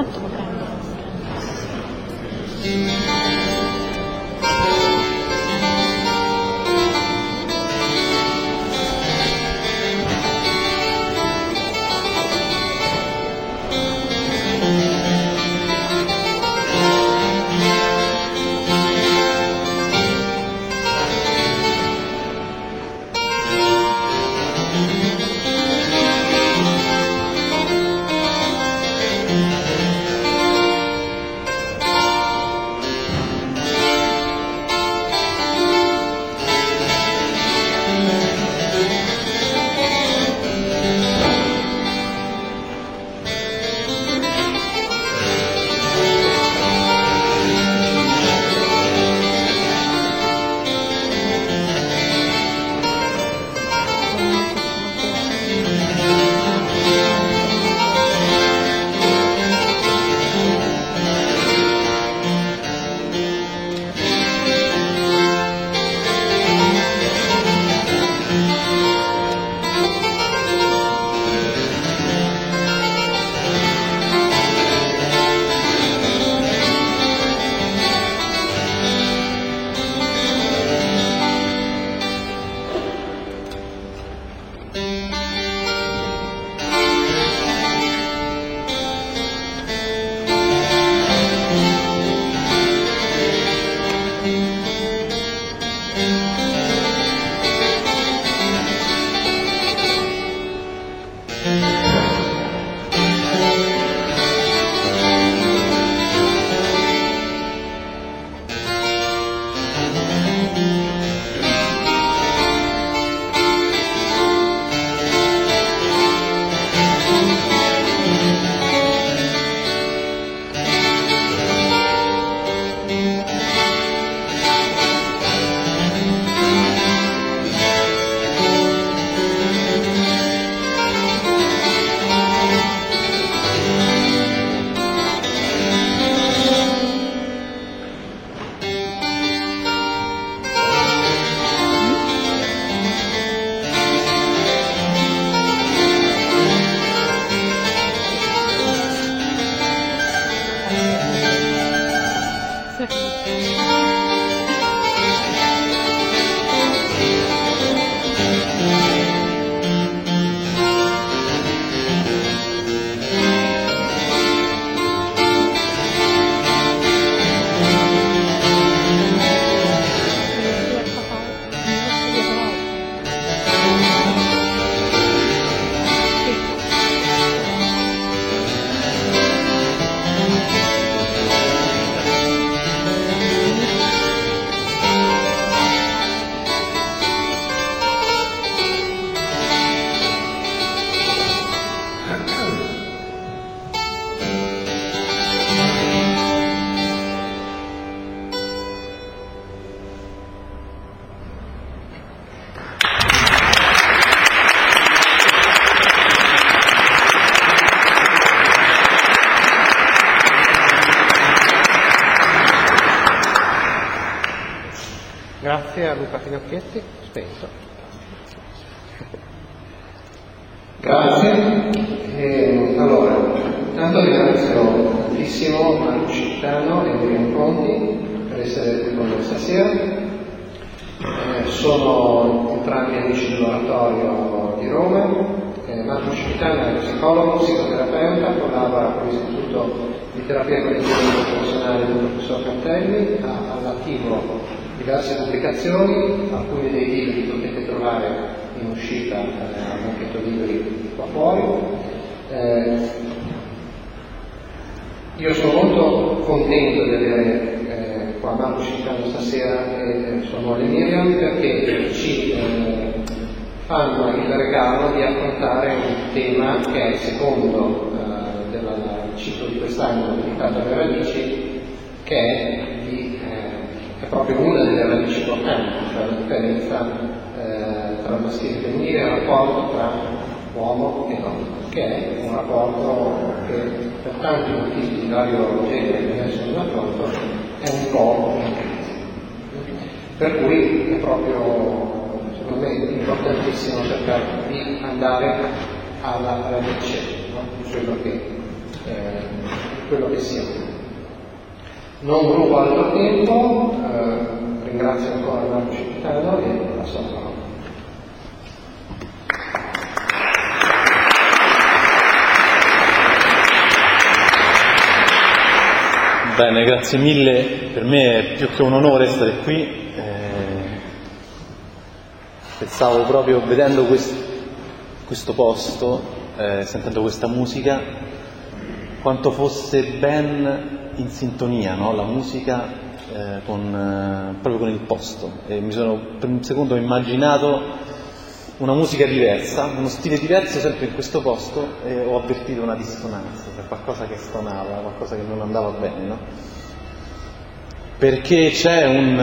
Tanto a Luca Finocchietti, spento. Grazie. Eh, allora, intanto ringrazio tantissimo Marco Cittano e Miriam Conti per essere qui con noi stasera. Eh, sono entrambi amici dell'oratorio di Roma. Eh, Marco Cittano è psicologo, psicoterapeuta, collabora con l'Istituto di terapia cognitiva professionale del professor Cantelli, ha all'attivo diverse pubblicazioni, alcuni dei libri li potete trovare in uscita eh, al banchetto libri qua fuori. Eh, io sono molto contento di avere eh, qua Marco Cittano stasera e sua moglie Miriam perché ci eh, fanno il regalo di affrontare un tema che è il secondo eh, del ciclo di quest'anno dedicato alle radici, che è proprio una delle radici portanti, cioè la differenza eh, tra maschile e femminile il rapporto tra uomo e donna, che è un rapporto che per tanti motivi di vario genere che ne sono d'accordo è un po' in. Per cui è proprio, secondo me, importantissimo cercare di andare alla radice no? quello che eh, che siamo. Non rubo altro tempo, eh, ringrazio ancora Marco Cipitano e la sua parola. Bene, grazie mille, per me è più che un onore stare qui. Eh, pensavo proprio vedendo quest, questo posto, eh, sentendo questa musica, quanto fosse ben in sintonia no? la musica eh, con, eh, proprio con il posto. E mi sono per un secondo immaginato una musica diversa, uno stile diverso sempre in questo posto e ho avvertito una dissonanza, cioè qualcosa che stonava, qualcosa che non andava bene, no? Perché c'è un,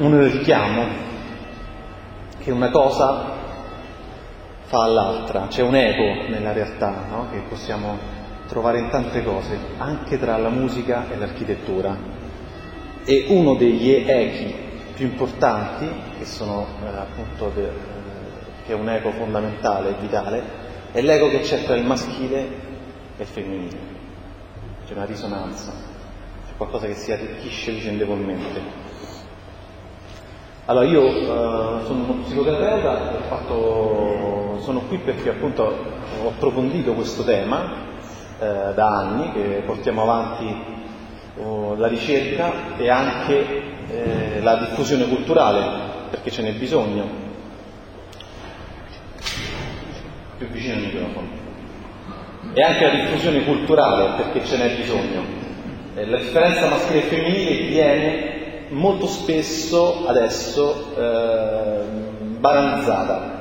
un richiamo che una cosa fa all'altra, c'è un eco nella realtà no? che possiamo trovare in tante cose, anche tra la musica e l'architettura. E uno degli echi più importanti, che sono eh, appunto de, che è un eco fondamentale e vitale, è l'eco che c'è tra il maschile e il femminile. C'è una risonanza, c'è qualcosa che si arricchisce vicendevolmente. Allora io uh, sono uno psicoterapeuta, sono qui perché appunto ho approfondito questo tema uh, da anni, che portiamo avanti uh, la ricerca e anche eh, la diffusione culturale, perché ce n'è bisogno più vicino al microfono. E anche la diffusione culturale, perché ce n'è bisogno. La differenza maschile e femminile viene molto spesso adesso eh, banalizzata.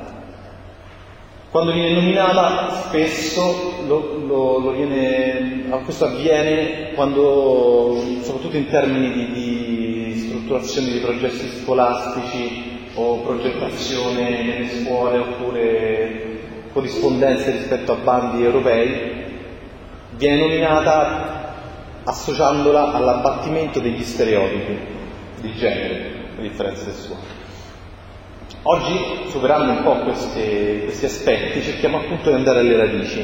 Quando viene nominata spesso lo, lo, lo viene, questo avviene quando, soprattutto in termini di, di strutturazione di progetti scolastici o progettazione nelle scuole oppure corrispondenze rispetto a bandi europei, viene nominata associandola all'abbattimento degli stereotipi di genere, le differenze sessuali. Oggi, superando un po' questi, questi aspetti, cerchiamo appunto di andare alle radici,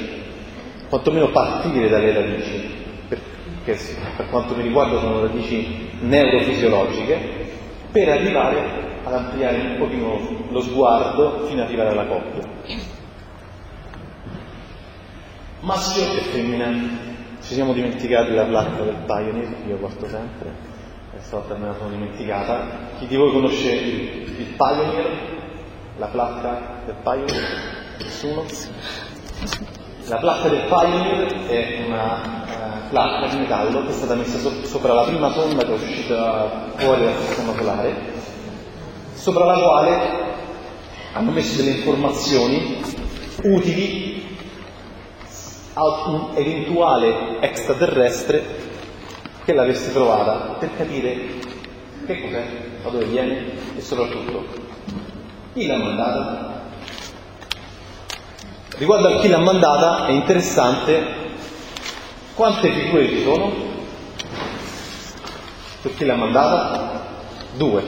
quantomeno partire dalle radici, perché per quanto mi riguarda sono radici neurofisiologiche, per arrivare ad ampliare un pochino lo sguardo fino ad arrivare alla coppia. Maschio e femmina. Ci siamo dimenticati la del Pioneer, io porto sempre, e stavolta me la sono dimenticata. Chi di voi conosce il, il Pioneer? La placca del Pioneer? Nessuno? La placca del Pioneer è una uh, placca di metallo che è stata messa so- sopra la prima sonda che è uscita fuori dal sistema solare, sopra la quale hanno messo delle informazioni utili a un eventuale extraterrestre che l'avesse trovata per capire che cos'è, da dove viene e soprattutto chi l'ha mandata. Riguardo a chi l'ha mandata è interessante quante figure ci sono per chi l'ha mandata? Due.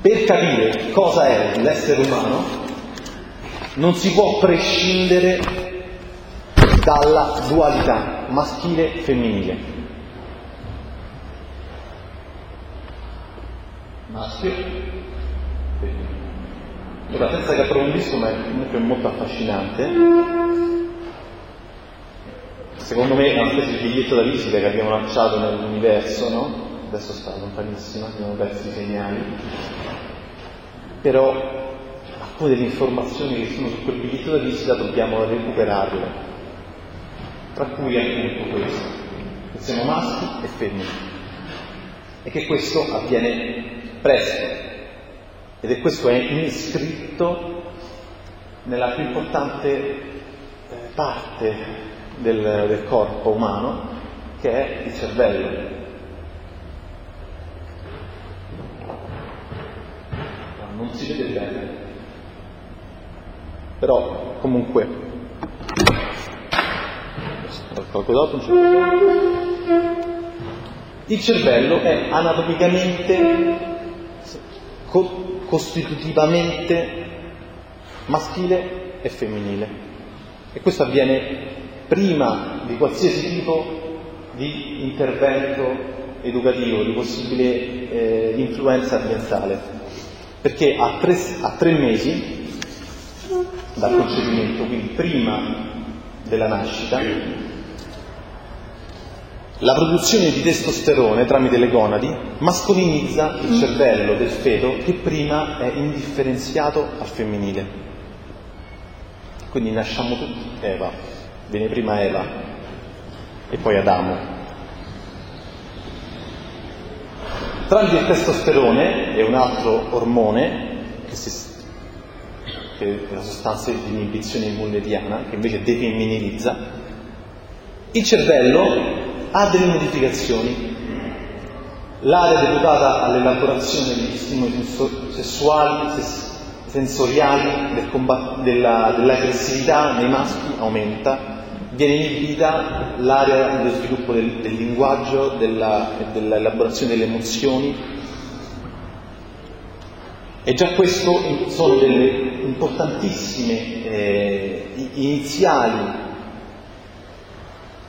Per capire cosa è l'essere umano non si può prescindere dalla dualità maschile femminile. Maschio femminile. Ora, senza che approfondisco, ma è comunque molto affascinante. Secondo me è una specie biglietto da visita che abbiamo lanciato nell'universo, no? Adesso sta lontanissima, abbiamo perso i segnali. Però alcune delle informazioni che sono su quel biglietto da visita dobbiamo recuperarle tra cui appunto questo, che siamo maschi e femmine, e che questo avviene presto, ed è questo è iscritto nella più importante eh, parte del, del corpo umano, che è il cervello. Non si vede bene, però comunque il cervello è anatomicamente, costitutivamente maschile e femminile. E questo avviene prima di qualsiasi tipo di intervento educativo, di possibile eh, influenza ambientale, perché a tre, a tre mesi dal concepimento, quindi prima della nascita, la produzione di testosterone tramite le gonadi mascolinizza il cervello del feto che prima è indifferenziato al femminile. Quindi nasciamo tutti Eva, viene prima Eva e poi Adamo. Tramite il testosterone e un altro ormone, che, si, che è la sostanza di inibizione mulleriana, che invece defemminilizza, il cervello ha delle modificazioni. L'area deputata all'elaborazione degli stimoli sessuali, sensoriali, del combat- della, dell'aggressività nei maschi aumenta, viene inibita l'area dello sviluppo del, del linguaggio, della, dell'elaborazione delle emozioni. E già questo sono delle importantissime eh, iniziali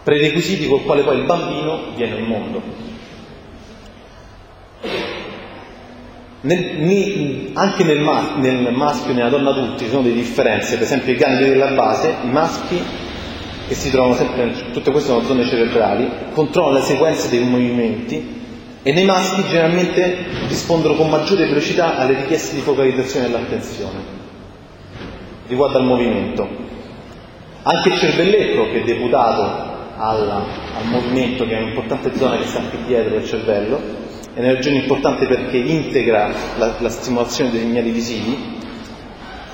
prerequisiti col quale poi il bambino viene al mondo. Nel, anche nel, nel, maschio e nella donna adulti ci sono delle differenze, per esempio i gangli della base, i maschi che si trovano sempre, tutte queste sono zone cerebrali, controllano le sequenze dei movimenti e nei maschi generalmente rispondono con maggiore velocità alle richieste di focalizzazione dell'attenzione riguardo al movimento. Anche il cervelletto che è deputato alla, al movimento, che è un'importante zona che sta qui dietro del cervello, è una regione importante perché integra la, la stimolazione dei segnali visivi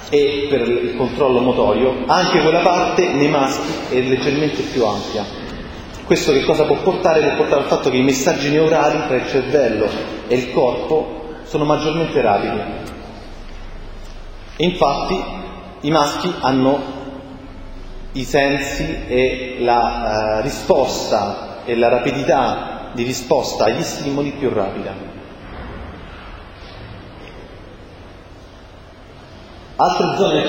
e per il controllo motorio, anche quella parte nei maschi è leggermente più ampia. Questo che cosa può portare? Può portare al fatto che i messaggi neurali tra il cervello e il corpo sono maggiormente rapidi. Infatti i maschi hanno i sensi e la uh, risposta e la rapidità di risposta agli stimoli più rapida. Altre zone,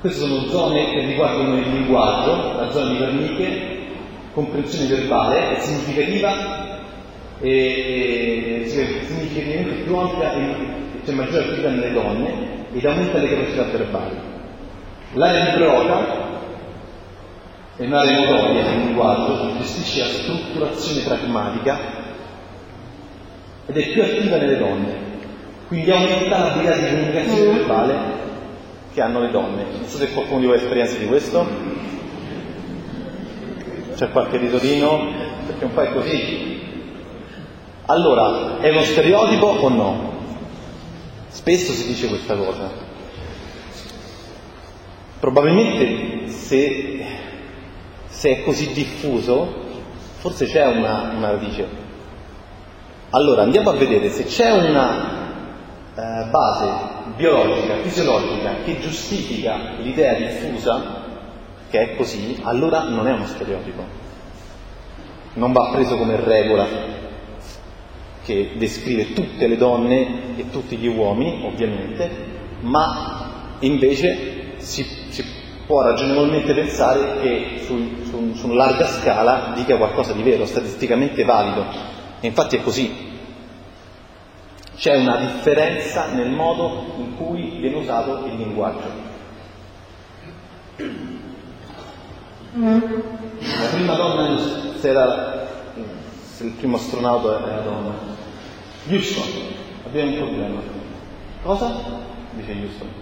queste sono zone che riguardano il linguaggio, la zona di Verniche, comprensione verbale, è significativa e, e significativamente più ampia e c'è maggiore attività nelle donne ed aumenta le capacità verbali. L'area di Broca è un'area motoria del linguaggio, gestisce la strutturazione pragmatica ed è più attiva nelle donne, quindi aumenta l'abilità di comunicazione mm. verbale che hanno le donne. Non so se qualcuno di voi ha esperienza di questo. C'è qualche ritorino? Perché un po' è così. Allora, è uno stereotipo o no? Spesso si dice questa cosa. Probabilmente se, se è così diffuso, forse c'è una, una, radice. Allora andiamo a vedere se c'è una eh, base biologica, fisiologica che giustifica l'idea diffusa, che è così, allora non è uno stereotipo. Non va preso come regola che descrive tutte le donne e tutti gli uomini, ovviamente, ma invece si, può ragionevolmente pensare che su, su, su, una larga scala dica qualcosa di vero, statisticamente valido. E infatti è così. C'è una differenza nel modo in cui viene usato il linguaggio. La prima donna, se, era, se il primo astronauta era donna. Houston, abbiamo un problema. Cosa? Dice Houston.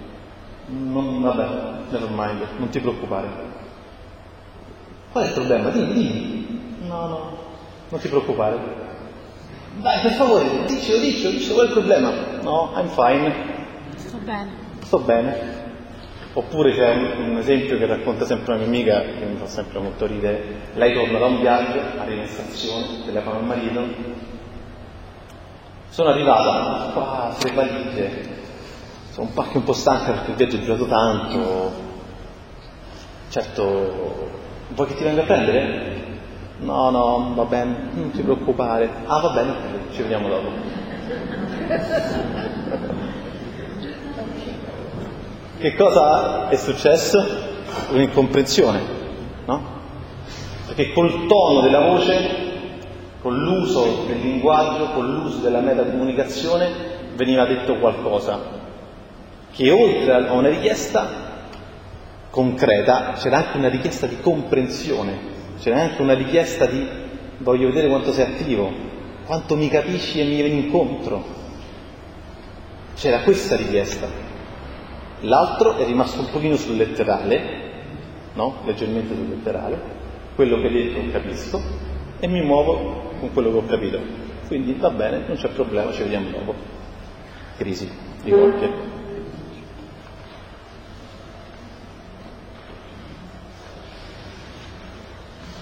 Non, vabbè, never mind, non ti preoccupare. Qual è il problema? Dimmi, dimmi. No, no, non ti preoccupare. Dai, per favore, diccelo, diccelo, diccelo, qual è il problema? No, I'm fine. Sto bene. Sto bene. Oppure c'è un, un, esempio che racconta sempre una mia amica, che mi fa sempre molto ridere. Lei torna da un viaggio, arriva in stazione, telefona al marito. Sono arrivata qua sulle valigie, sono un po' un po' stanca perché il viaggio è durato tanto. Certo, vuoi che ti venga a prendere? No, no, va bene, non ti preoccupare. Ah, va bene, ci vediamo dopo. Che cosa è successo? Un'incomprensione. no? Perché col tono della voce, con l'uso del linguaggio, con l'uso della metacomunicazione veniva detto qualcosa che oltre a una richiesta concreta c'era anche una richiesta di comprensione, c'era anche una richiesta di voglio vedere quanto sei attivo, quanto mi capisci e mi vieni incontro. C'era questa richiesta. L'altro è rimasto un pochino sul letterale, no? leggermente sul letterale, quello che detto capisco e mi muovo con quello che ho capito. Quindi va bene, non c'è problema, ci vediamo dopo. Crisi di coppia.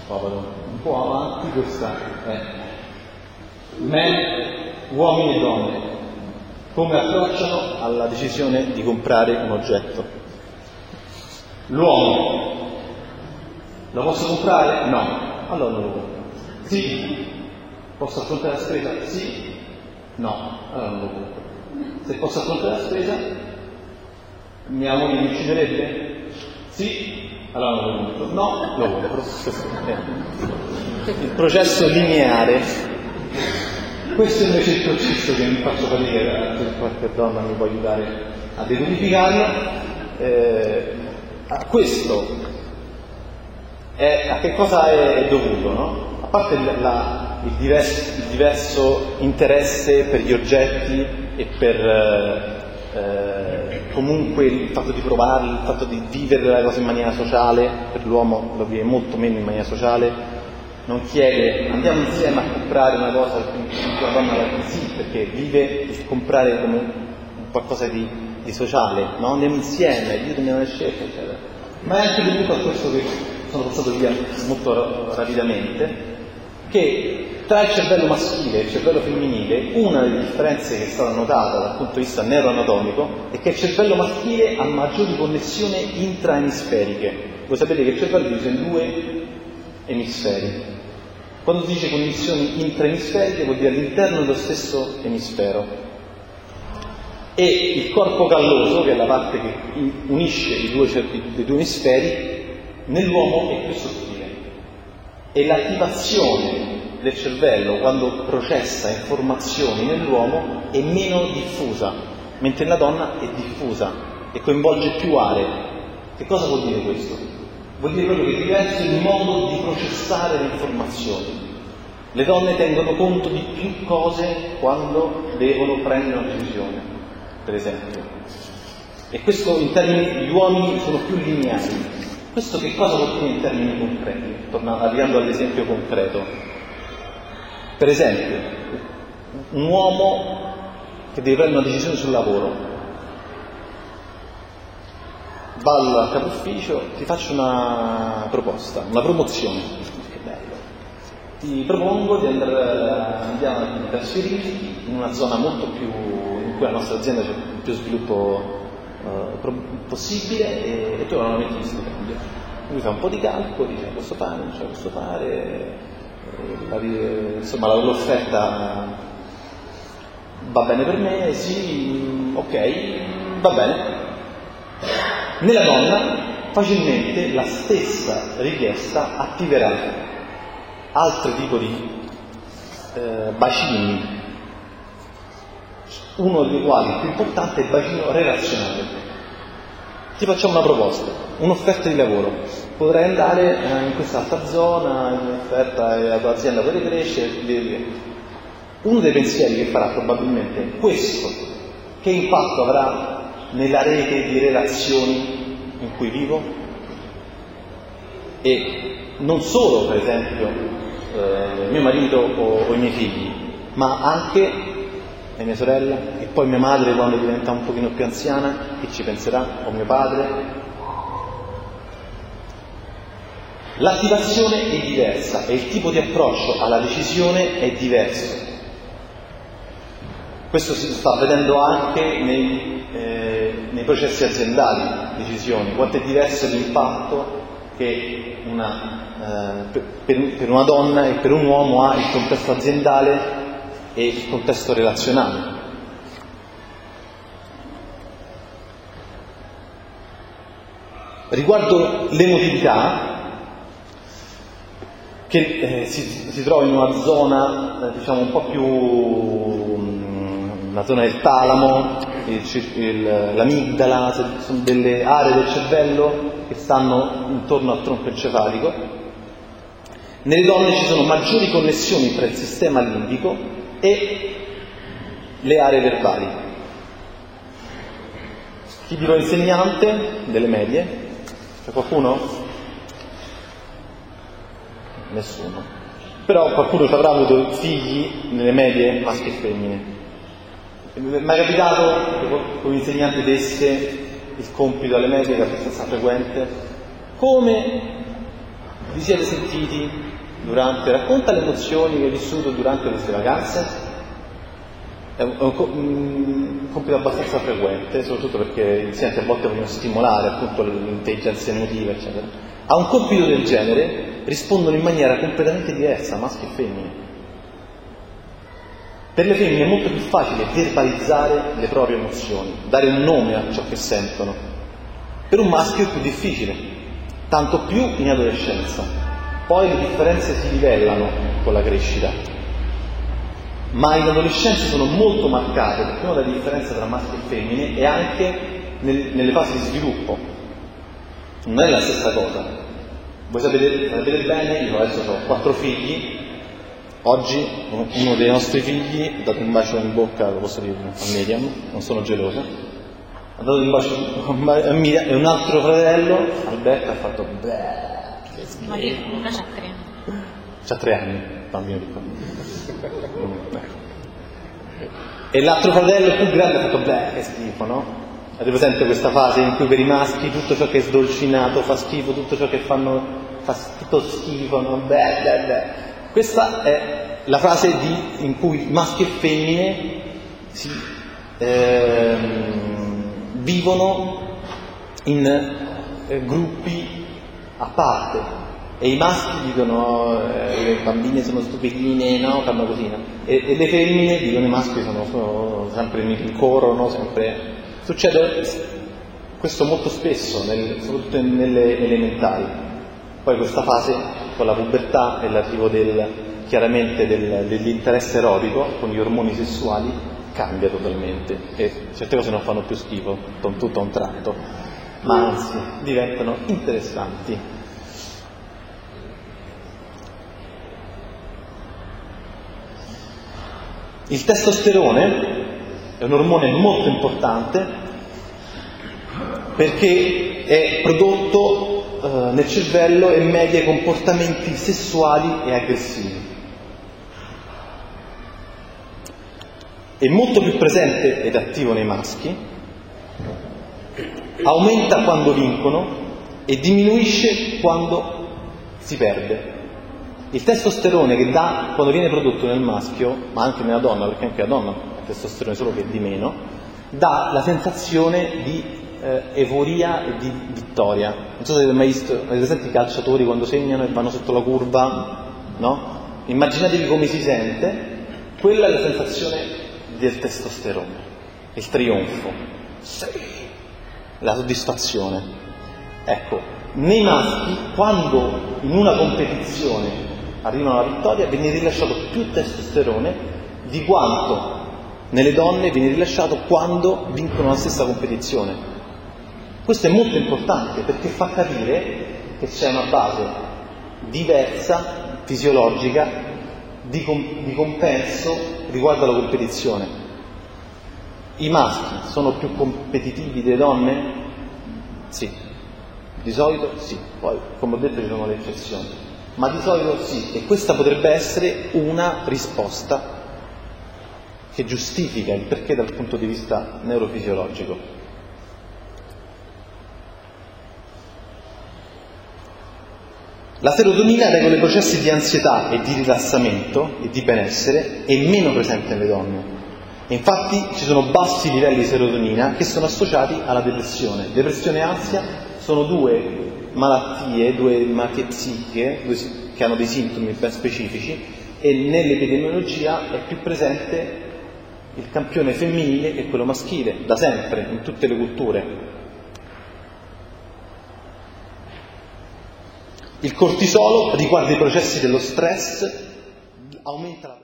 un avanti questa è me, uomini e donne, come approcciano alla decisione di comprare un oggetto. L'uomo lo posso comprare? No, allora non lo compro. Sì, posso affrontare la spesa? Sì, no, allora non lo compro. Se posso affrontare la spesa, mia moglie mi ucciderebbe? Sì, allora non lo compro. No, lo compro. Il processo lineare. Questo invece è il processo che mi faccio fatica, qualche donna mi può aiutare a decodificarlo. Eh, a questo è, a che cosa è dovuto? No? A parte la, il, diverso, il, diverso, interesse per gli oggetti e per eh, comunque il fatto di provarli, il fatto di vivere la cosa in maniera sociale, per l'uomo lo vive molto meno in maniera sociale, non chiede andiamo insieme a comprare una cosa la donna la sì, perché vive il comprare come qualcosa di, di sociale, no? andiamo insieme, aiutami a scelta, eccetera. Ma è anche dovuto a questo che sono passato via molto rapidamente, che tra il cervello maschile e il cervello femminile una delle differenze che è stata notata dal punto di vista neuroanatomico è che il cervello maschile ha maggiori connessioni intraemisferiche. Voi sapete che il cervello è diviso in due emisferi. Quando si dice connessioni intraemisferiche vuol dire all'interno dello stesso emisfero. E il corpo calloso, che è la parte che unisce i due, i due emisferi, nell'uomo è più sottile. E l'attivazione del cervello quando processa informazioni nell'uomo è meno diffusa, mentre nella donna è diffusa e coinvolge più aree. Che cosa vuol dire questo? Vuol dire proprio che è diverso il modo di processare le informazioni. Le donne tengono conto di più cose quando devono prendere una decisione, per esempio. E questo in termini, gli uomini sono più lineari. Questo che cosa vuol dire in termini concreti? Tornando, arrivando all'esempio concreto. Per esempio, un uomo che deve prendere una decisione sul lavoro, va al capo ufficio, ti faccio una proposta, una promozione. Che bello. Ti propongo di andare andiamo a trasferirti in una zona molto più in cui la nostra azienda c'è più sviluppo uh, possibile e, e tu non metti di stipendio. Lui fa un po' di calcoli, dice posso fare, non ce la posso fare, insomma l'offerta va bene per me, sì, ok, va bene. Nella donna facilmente la stessa richiesta attiverà altro tipo di eh, bacini, uno dei quali il più importante è il bacino relazionale. Ti facciamo una proposta, un'offerta di lavoro. Potrai andare eh, in quest'altra zona, in un'offerta e la tua azienda può crescere. Uno dei pensieri che farà probabilmente è questo. Che impatto avrà nella rete di relazioni in cui vivo? E non solo, per esempio, eh, mio marito o, o i miei figli, ma anche e mia sorella e poi mia madre quando diventa un pochino più anziana che ci penserà? O mio padre. L'attivazione è diversa e il tipo di approccio alla decisione è diverso questo si sta vedendo anche nei, eh, nei processi aziendali decisioni quanto è diverso l'impatto che una, eh, per, per una donna e per un uomo ha il contesto aziendale e il contesto relazionale. Riguardo l'emotività, che eh, si, si, trova in una zona eh, diciamo un po' più mm, zona del talamo, il, il, l'amigdala, sono delle aree del cervello che stanno intorno al tronco encefalico. Nelle donne ci sono maggiori connessioni tra il sistema limbico e le aree verbali. Chi dirò insegnante delle medie? C'è qualcuno? Nessuno. Però qualcuno ci avrà avuto figli nelle medie maschi e femmine. Mi è capitato che con l'insegnante desse il compito alle medie, che è abbastanza frequente, come vi siete sentiti durante, racconta le emozioni che hai vissuto durante queste vacanze? È un, un, compito abbastanza frequente, soprattutto perché gli insegnanti a volte vogliono stimolare appunto l'intelligenza emotiva, eccetera a un compito del genere rispondono in maniera completamente diversa, maschi e femmine. Per le femmine è molto più facile verbalizzare le proprie emozioni, dare un nome a ciò che sentono. Per un maschio è più difficile, tanto più in adolescenza. Poi le differenze si livellano con la crescita. Ma in adolescenza sono molto marcate perché una delle differenze tra maschi e femmine è anche nel, nelle fasi di sviluppo non è la stessa cosa. Voi sapete, sapete bene, io adesso ho quattro figli, oggi uno dei nostri figli ha dato un bacio in bocca, lo posso dire a Miriam, non sono geloso, ha dato un bacio a Miriam e un altro fratello, Alberto, ha fatto beh, che schifo. Luca c'ha tre anni. C'ha tre anni, bambino piccolo. E l'altro fratello più grande ha fatto beh, che schifo, no? Avete presente questa fase in cui per i maschi tutto ciò che è sdolcinato fa schifo, tutto ciò che fanno fa tutto schifo, no? beh, beh, beh. Questa è la fase di, in cui maschi e femmine si, ehm, vivono in eh, gruppi a parte e i maschi dicono eh, le bambine sono stupidine, no? fanno così, no? E, e, le femmine dicono i maschi sono, sono sempre in coro, no? sempre Succede questo molto spesso, nel, soprattutto nelle elementari. Poi questa fase, con la pubertà e l'arrivo del, chiaramente del, dell'interesse erotico con gli ormoni sessuali, cambia totalmente e certe cose non fanno più schifo, tutto a un tratto, ma anzi diventano interessanti. Il testosterone è un ormone molto importante perché è prodotto eh, nel cervello e media i comportamenti sessuali e aggressivi. È molto più presente ed attivo nei maschi, aumenta quando vincono e diminuisce quando si perde. Il testosterone che dà quando viene prodotto nel maschio, ma anche nella donna, perché anche la donna testosterone solo che di meno, dà la sensazione di eh, euforia e di vittoria. Non so se avete mai visto, avete presente i calciatori quando segnano e vanno sotto la curva, no? Immaginatevi come si sente, quella è la sensazione del testosterone, il trionfo, la soddisfazione. Ecco, nei maschi, quando in una competizione arrivano alla vittoria, viene rilasciato più testosterone di quanto nelle donne viene rilasciato quando vincono la stessa competizione. Questo è molto importante perché fa capire che c'è una base diversa, fisiologica, di, com- di compenso riguardo alla competizione. I maschi sono più competitivi delle donne? Sì, di solito sì, poi come ho detto ci sono le eccezioni, ma di solito sì, e questa potrebbe essere una risposta che giustifica il perché dal punto di vista neurofisiologico. La serotonina regola i processi di ansietà e di rilassamento e di benessere è meno presente nelle donne. Infatti ci sono bassi livelli di serotonina che sono associati alla depressione. Depressione e ansia sono due malattie, due malattie psichiche che hanno dei sintomi ben specifici e nell'epidemiologia è più presente il campione femminile e quello maschile, da sempre, in tutte le culture. Il cortisolo riguarda i processi dello stress, aumenta la